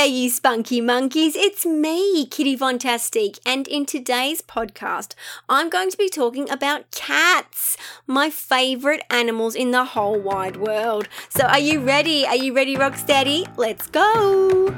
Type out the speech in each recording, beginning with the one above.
there, you spunky monkeys. It's me, Kitty Vontastique, and in today's podcast, I'm going to be talking about cats, my favorite animals in the whole wide world. So, are you ready? Are you ready, Rocksteady? Let's go!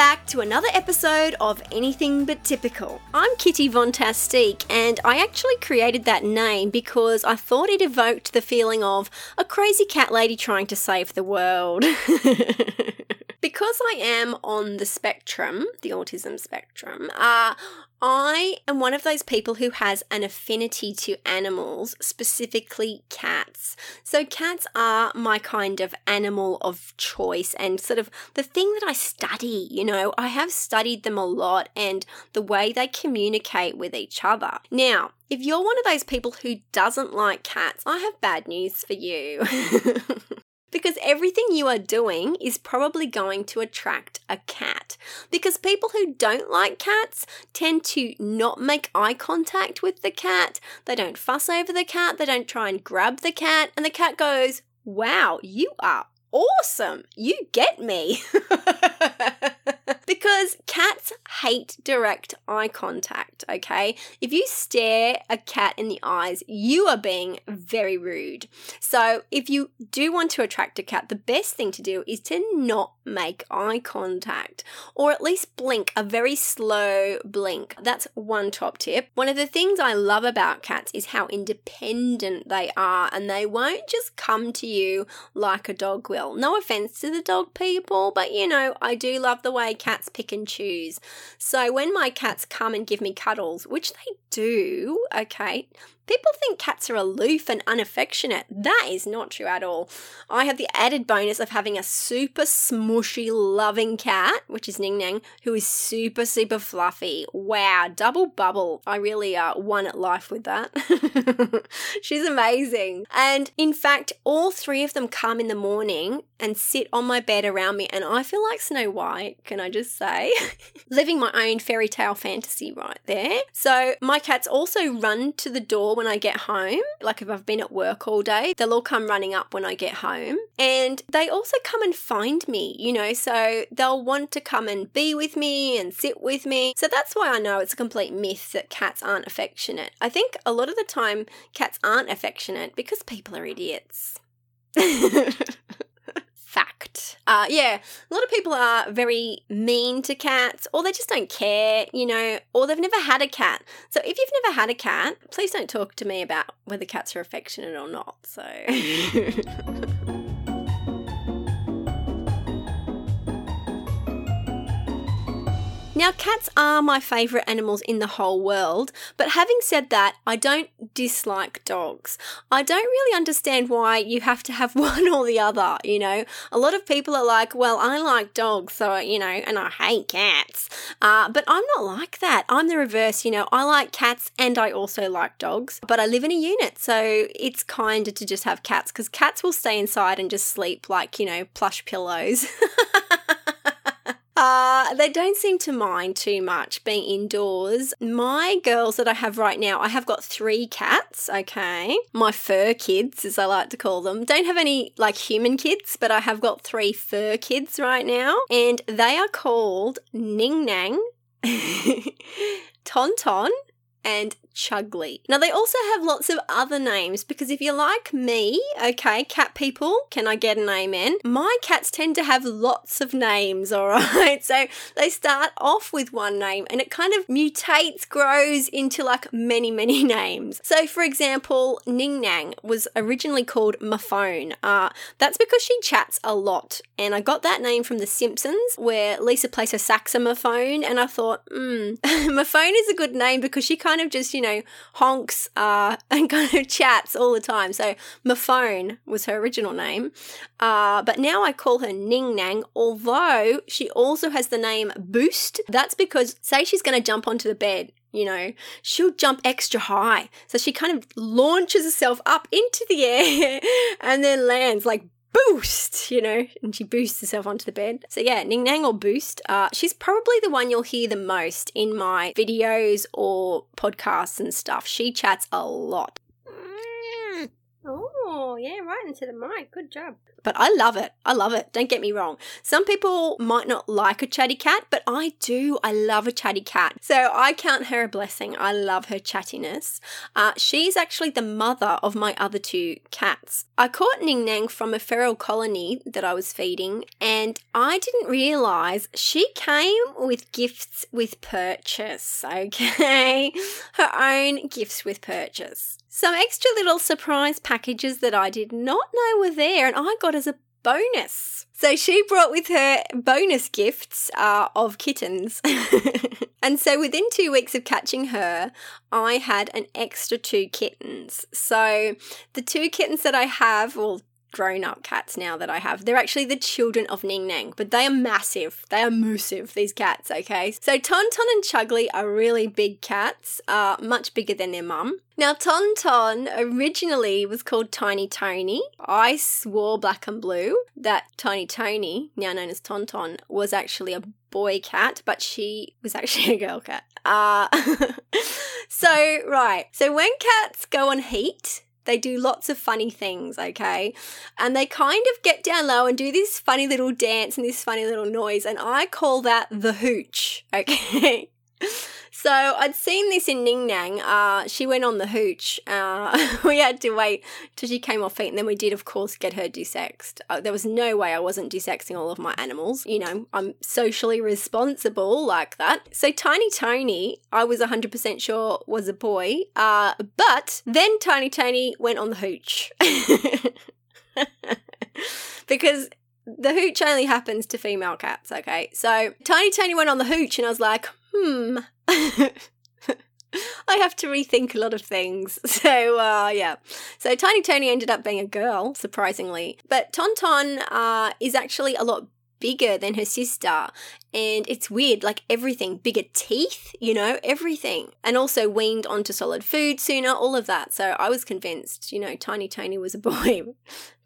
Back to another episode of Anything But Typical. I'm Kitty Vontastique, and I actually created that name because I thought it evoked the feeling of a crazy cat lady trying to save the world. because I am on the spectrum, the autism spectrum, uh, I am one of those people who has an affinity to animals, specifically cats. So, cats are my kind of animal of choice and sort of the thing that I study. You know, I have studied them a lot and the way they communicate with each other. Now, if you're one of those people who doesn't like cats, I have bad news for you. Because everything you are doing is probably going to attract a cat. Because people who don't like cats tend to not make eye contact with the cat, they don't fuss over the cat, they don't try and grab the cat, and the cat goes, Wow, you are awesome. You get me. because cats hate direct eye contact, okay? If you stare a cat in the eyes, you are being very rude. So, if you do want to attract a cat, the best thing to do is to not make eye contact or at least blink a very slow blink. That's one top tip. One of the things I love about cats is how independent they are and they won't just come to you like a dog will. No offense to the dog people, but you know, I do love the way cats pick and choose. So when my cats come and give me cuddles, which they do, okay, People think cats are aloof and unaffectionate. That is not true at all. I have the added bonus of having a super smushy, loving cat, which is Ning Nang, who is super, super fluffy. Wow, double bubble. I really uh, won at life with that. She's amazing. And in fact, all three of them come in the morning and sit on my bed around me, and I feel like Snow White, can I just say? Living my own fairy tale fantasy right there. So, my cats also run to the door when I get home. Like if I've been at work all day, they'll all come running up when I get home. And they also come and find me, you know, so they'll want to come and be with me and sit with me. So that's why I know it's a complete myth that cats aren't affectionate. I think a lot of the time cats aren't affectionate because people are idiots. fact. Uh, yeah, a lot of people are very mean to cats, or they just don't care, you know, or they've never had a cat. So if you've never had a cat, please don't talk to me about whether cats are affectionate or not. So. Now, cats are my favourite animals in the whole world, but having said that, I don't dislike dogs. I don't really understand why you have to have one or the other, you know? A lot of people are like, well, I like dogs, so, you know, and I hate cats. Uh, but I'm not like that. I'm the reverse, you know, I like cats and I also like dogs, but I live in a unit, so it's kinder to just have cats because cats will stay inside and just sleep like, you know, plush pillows. Uh, they don't seem to mind too much being indoors. My girls that I have right now, I have got three cats, okay? My fur kids, as I like to call them. Don't have any like human kids, but I have got three fur kids right now. And they are called Ning Nang, Ton Ton, and Chugly. Now, they also have lots of other names because if you're like me, okay, cat people, can I get an amen? My cats tend to have lots of names, all right? So they start off with one name and it kind of mutates, grows into like many, many names. So, for example, Ning Nang was originally called Mafone. Uh, that's because she chats a lot. And I got that name from The Simpsons, where Lisa plays her saxophone. And I thought, hmm, Mafone is a good name because she kind of just, you know, know, honks uh, and kind of chats all the time. So Mafone was her original name. Uh, but now I call her Ning Nang, although she also has the name Boost. That's because, say, she's going to jump onto the bed you know, she'll jump extra high. So she kind of launches herself up into the air and then lands like boost, you know, and she boosts herself onto the bed. So yeah, Ning Nang or Boost. Uh, she's probably the one you'll hear the most in my videos or podcasts and stuff. She chats a lot. Oh, yeah, right into the mic. Good job. But I love it. I love it. Don't get me wrong. Some people might not like a chatty cat, but I do. I love a chatty cat. So I count her a blessing. I love her chattiness. Uh, she's actually the mother of my other two cats. I caught Ning Nang from a feral colony that I was feeding, and I didn't realize she came with gifts with purchase. Okay. Her own gifts with purchase. Some extra little surprise packages that I did not know were there, and I got as a bonus. So she brought with her bonus gifts uh, of kittens. and so within two weeks of catching her, I had an extra two kittens. So the two kittens that I have, well, grown up cats now that I have. They're actually the children of Ning Nang, but they are massive. They are massive, these cats, okay? So Tonton and Chugly are really big cats, uh, much bigger than their mum. Now, Tonton originally was called Tiny Tony. I swore black and blue that Tiny Tony, now known as Tonton, was actually a boy cat, but she was actually a girl cat. Uh, so, right. So, when cats go on heat, they do lots of funny things, okay? And they kind of get down low and do this funny little dance and this funny little noise, and I call that the hooch, okay? So I'd seen this in Ning Nang. Uh, she went on the hooch. Uh, we had to wait till she came off feet, and then we did, of course, get her desexed. Uh, there was no way I wasn't desexing all of my animals. You know, I'm socially responsible like that. So Tiny Tony, I was 100% sure was a boy. Uh, but then Tiny Tony went on the hooch. because the hooch only happens to female cats, okay? So Tiny Tony went on the hooch, and I was like, hmm. I have to rethink a lot of things. So, uh, yeah. So, Tiny Tony ended up being a girl, surprisingly. But Tonton uh, is actually a lot bigger than her sister. And it's weird, like everything, bigger teeth, you know, everything. And also weaned onto solid food sooner, all of that. So I was convinced, you know, Tiny Tony was a boy.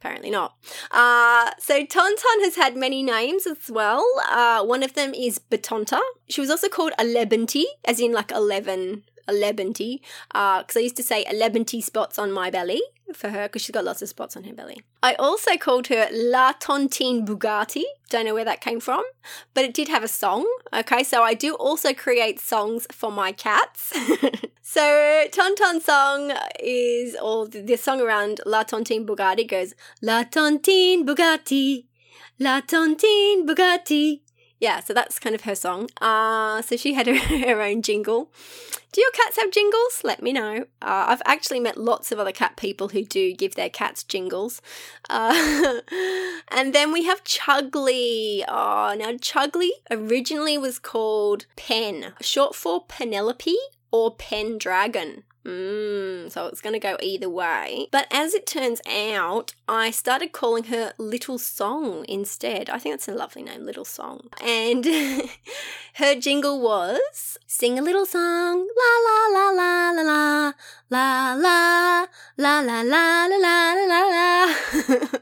Apparently not. Uh, so Tonton has had many names as well. Uh, one of them is Batonta. She was also called Alebenti, as in like 11 Alebenti, because uh, I used to say Alebenti spots on my belly for her because she's got lots of spots on her belly. I also called her La Tontine Bugatti. Don't know where that came from, but it did have a song. Okay, so I do also create songs for my cats. so Tonton's song is, or the song around La Tontine Bugatti goes La Tontine Bugatti, La Tontine Bugatti. Yeah, so that's kind of her song. Uh, so she had her, her own jingle. Do your cats have jingles? Let me know. Uh, I've actually met lots of other cat people who do give their cats jingles. Uh, and then we have Chugly. Oh, now Chugly originally was called Pen, short for Penelope or Pendragon. Mm, so it's going to go either way. But as it turns out, I started calling her Little Song instead. I think that's a lovely name, Little Song. And her jingle was Sing a little song, la la la la la la, la la, la la la la la la la.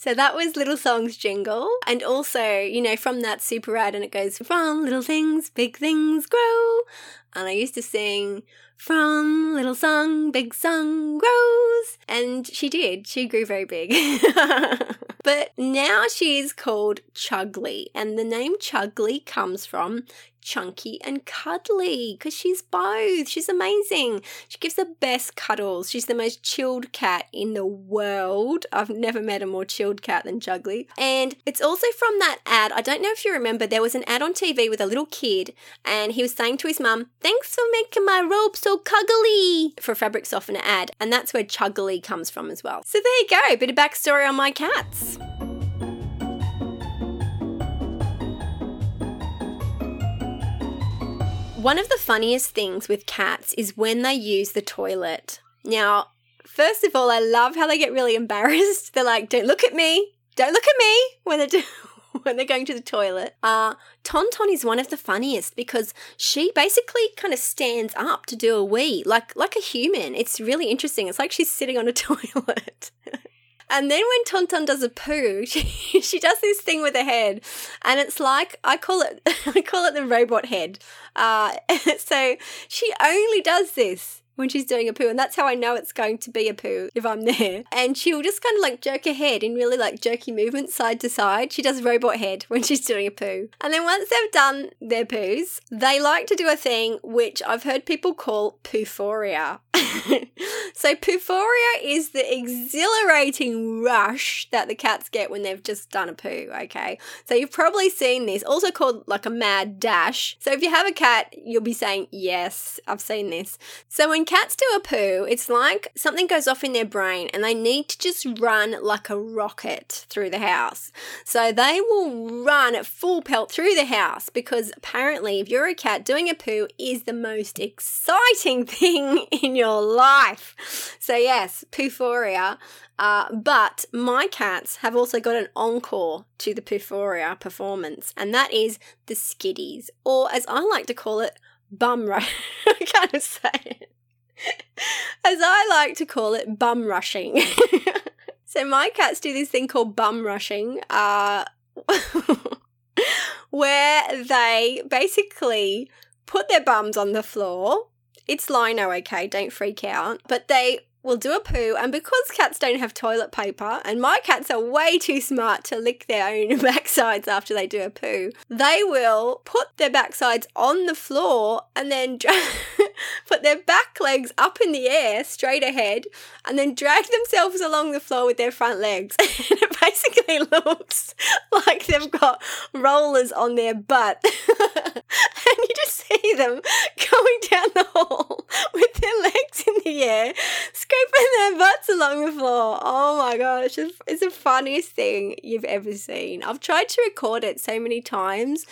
So that was Little Song's jingle. And also, you know, from that super rad, and it goes, From little things, big things grow. And I used to sing, From little song, big song grows. And she did. She grew very big. but now she's called Chugly. And the name Chugly comes from chunky and cuddly because she's both. She's amazing. She gives the best cuddles. She's the most chilled cat in the world. I've never met a more chilled cat than Chugly. And it's also from that ad. I don't know if you remember, there was an ad on TV with a little kid and he was saying to his mum, Thanks for making my robe so cuddly for a fabric softener ad. And that's where Chugly comes from as well. So there you go, a bit of backstory on my cats. One of the funniest things with cats is when they use the toilet. Now, first of all, I love how they get really embarrassed. They're like, "Don't look at me! Don't look at me!" when they're do- when they're going to the toilet. Uh, Tonton is one of the funniest because she basically kind of stands up to do a wee, like like a human. It's really interesting. It's like she's sitting on a toilet. And then when Tonton does a poo, she, she does this thing with her head, and it's like I call it I call it the robot head. Uh, so she only does this when she's doing a poo. And that's how I know it's going to be a poo if I'm there. And she'll just kind of like jerk her head in really like jerky movements side to side. She does robot head when she's doing a poo. And then once they've done their poos, they like to do a thing which I've heard people call poophoria. so poophoria is the exhilarating rush that the cats get when they've just done a poo, okay? So you've probably seen this, also called like a mad dash. So if you have a cat, you'll be saying, yes, I've seen this. So when cats do a poo, it's like something goes off in their brain and they need to just run like a rocket through the house. So they will run at full pelt through the house because apparently, if you're a cat, doing a poo is the most exciting thing in your life. So, yes, poophoria. Uh, but my cats have also got an encore to the poophoria performance, and that is the skiddies, or as I like to call it, bum rush. I can't say it. As I like to call it, bum rushing. so my cats do this thing called bum rushing, uh, where they basically put their bums on the floor. It's lino, okay, don't freak out. But they will do a poo, and because cats don't have toilet paper, and my cats are way too smart to lick their own backsides after they do a poo, they will put their backsides on the floor and then dra- put their back legs up in the air straight ahead and then drag themselves along the floor with their front legs. and it basically looks like they've got rollers on their butt. and you just see them going down the hall with their legs in the air, scraping their butts along the floor. Oh my gosh, it's the funniest thing you've ever seen. I've tried to record it so many times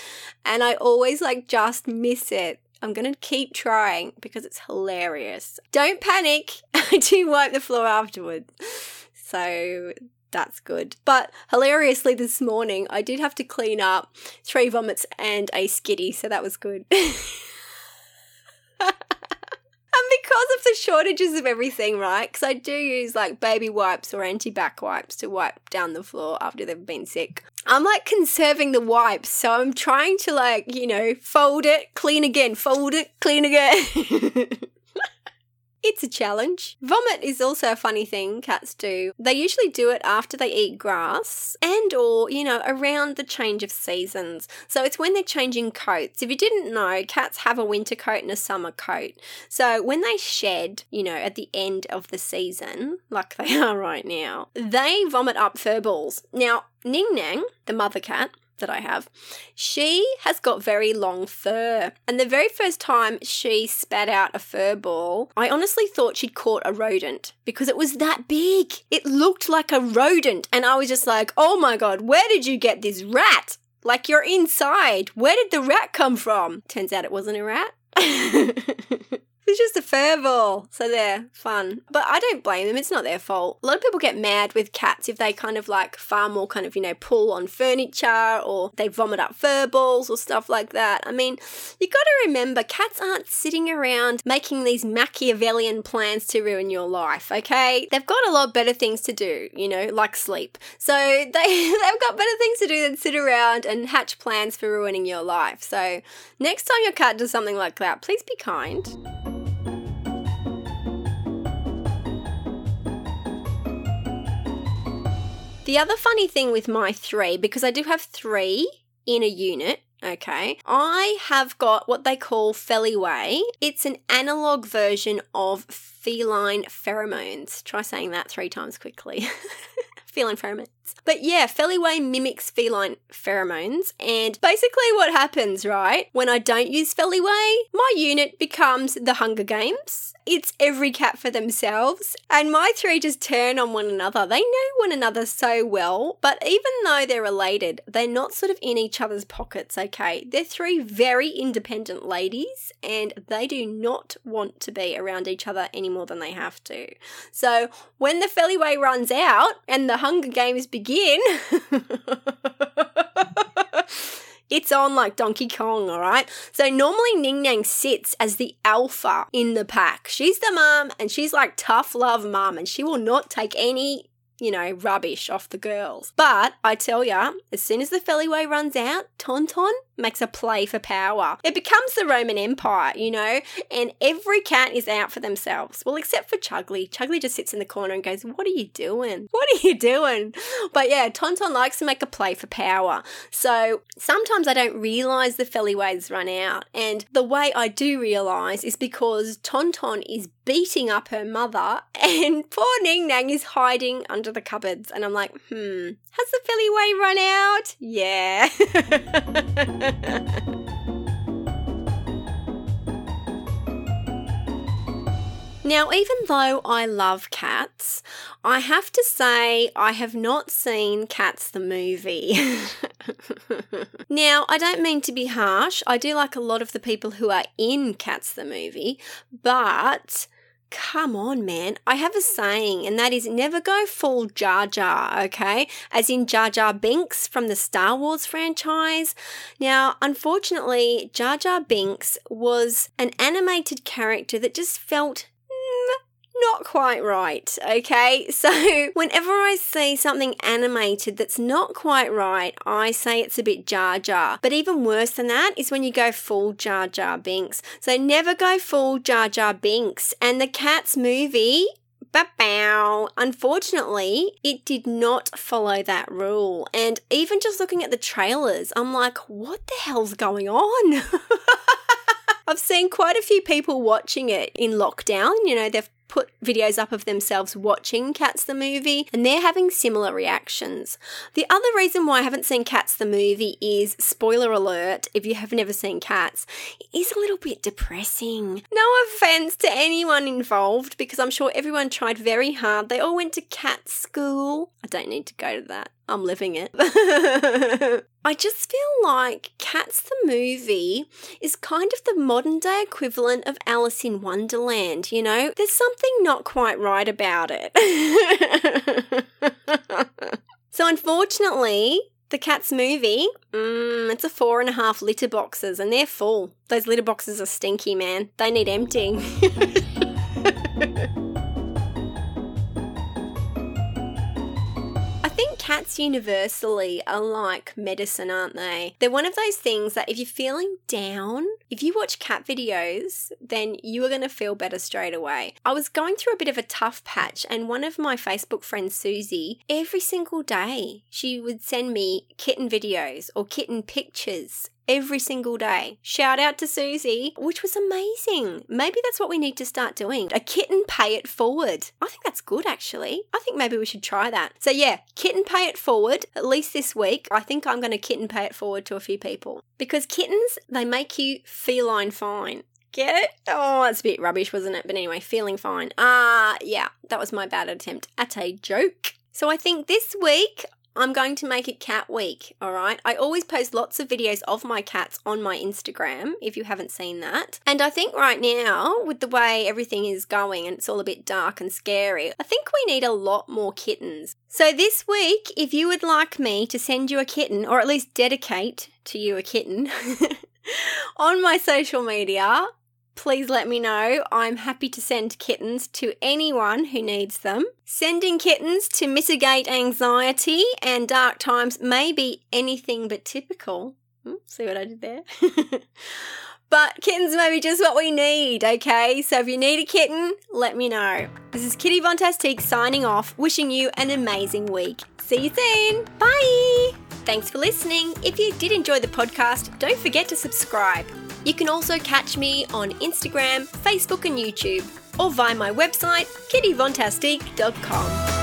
and I always like just miss it. I'm going to keep trying because it's hilarious. Don't panic. I do wipe the floor afterwards. So that's good. But hilariously, this morning I did have to clean up three vomits and a skitty, so that was good. Because of the shortages of everything, right? Because I do use like baby wipes or anti back wipes to wipe down the floor after they've been sick. I'm like conserving the wipes, so I'm trying to like, you know, fold it, clean again, fold it, clean again. It's a challenge. Vomit is also a funny thing cats do. They usually do it after they eat grass and or, you know, around the change of seasons. So it's when they're changing coats. If you didn't know, cats have a winter coat and a summer coat. So when they shed, you know, at the end of the season, like they are right now, they vomit up fur balls. Now, Ning Nang, the mother cat, that I have, she has got very long fur. And the very first time she spat out a fur ball, I honestly thought she'd caught a rodent because it was that big. It looked like a rodent. And I was just like, oh my God, where did you get this rat? Like you're inside. Where did the rat come from? Turns out it wasn't a rat. It's just a fur ball. So they're fun. But I don't blame them. It's not their fault. A lot of people get mad with cats if they kind of like far more kind of, you know, pull on furniture or they vomit up fur balls or stuff like that. I mean, you got to remember cats aren't sitting around making these Machiavellian plans to ruin your life, okay? They've got a lot better things to do, you know, like sleep. So they, they've got better things to do than sit around and hatch plans for ruining your life. So next time your cat does something like that, please be kind. The other funny thing with my three, because I do have three in a unit, okay, I have got what they call Feliway. It's an analog version of feline pheromones. Try saying that three times quickly. feline pheromones. But yeah, Feliway mimics feline pheromones, and basically what happens, right, when I don't use Feliway, my unit becomes the Hunger Games. It's every cat for themselves, and my three just turn on one another. They know one another so well, but even though they're related, they're not sort of in each other's pockets, okay? They're three very independent ladies, and they do not want to be around each other any more than they have to. So when the Feliway runs out and the Hunger Games begin. It's on like Donkey Kong, all right? So normally Ning Nang sits as the alpha in the pack. She's the mom and she's like tough love mom and she will not take any you know, rubbish off the girls. But I tell ya, as soon as the Feliway runs out, Tonton makes a play for power. It becomes the Roman Empire, you know, and every cat is out for themselves. Well, except for Chugly. Chugly just sits in the corner and goes, What are you doing? What are you doing? But yeah, Tonton likes to make a play for power. So sometimes I don't realize the Feliways run out. And the way I do realize is because Tonton is beating up her mother and poor Ning Nang is hiding under the cupboards. And I'm like, hmm, has the Feliway run out? Yeah. Now, even though I love cats, I have to say I have not seen Cats the movie. now, I don't mean to be harsh. I do like a lot of the people who are in Cats the movie, but Come on, man. I have a saying, and that is never go full Jar Jar, okay? As in Jar Jar Binks from the Star Wars franchise. Now, unfortunately, Jar Jar Binks was an animated character that just felt not quite right, okay? So, whenever I see something animated that's not quite right, I say it's a bit Jar Jar. But even worse than that is when you go full Jar Jar Binks. So, never go full Jar Jar Binks. And the Cats movie ba bow. Unfortunately, it did not follow that rule. And even just looking at the trailers, I'm like, what the hell's going on? I've seen quite a few people watching it in lockdown. You know, they've put videos up of themselves watching Cats the movie and they're having similar reactions. The other reason why I haven't seen Cats the movie is spoiler alert if you have never seen Cats, it is a little bit depressing. No offense to anyone involved because I'm sure everyone tried very hard. They all went to cat school. I don't need to go to that. I'm living it. I just feel like Cats the movie is kind of the modern day equivalent of Alice in Wonderland, you know? There's something not quite right about it. so, unfortunately, the Cats movie, mm, it's a four and a half litter boxes and they're full. Those litter boxes are stinky, man. They need emptying. cats universally are like medicine, aren't they? They're one of those things that if you're feeling down, if you watch cat videos, then you are going to feel better straight away. I was going through a bit of a tough patch, and one of my Facebook friends, Susie, every single day, she would send me kitten videos or kitten pictures every single day. Shout out to Susie, which was amazing. Maybe that's what we need to start doing. A kitten pay it forward. I think that's good actually. I think maybe we should try that. So yeah, kitten pay it forward, at least this week. I think I'm going to kitten pay it forward to a few people. Because kittens, they make you feline fine. Get it? Oh, that's a bit rubbish, wasn't it? But anyway, feeling fine. Ah, uh, yeah, that was my bad attempt at a joke. So I think this week I'm going to make it cat week, all right? I always post lots of videos of my cats on my Instagram if you haven't seen that. And I think right now, with the way everything is going and it's all a bit dark and scary, I think we need a lot more kittens. So this week, if you would like me to send you a kitten, or at least dedicate to you a kitten, on my social media, please let me know. I'm happy to send kittens to anyone who needs them. Sending kittens to mitigate anxiety and dark times may be anything but typical. See what I did there? but kittens may be just what we need, okay? So if you need a kitten, let me know. This is Kitty Von Tastique signing off, wishing you an amazing week. See you soon. Bye. Thanks for listening. If you did enjoy the podcast, don't forget to subscribe. You can also catch me on Instagram, Facebook, and YouTube, or via my website, kittyvontastique.com.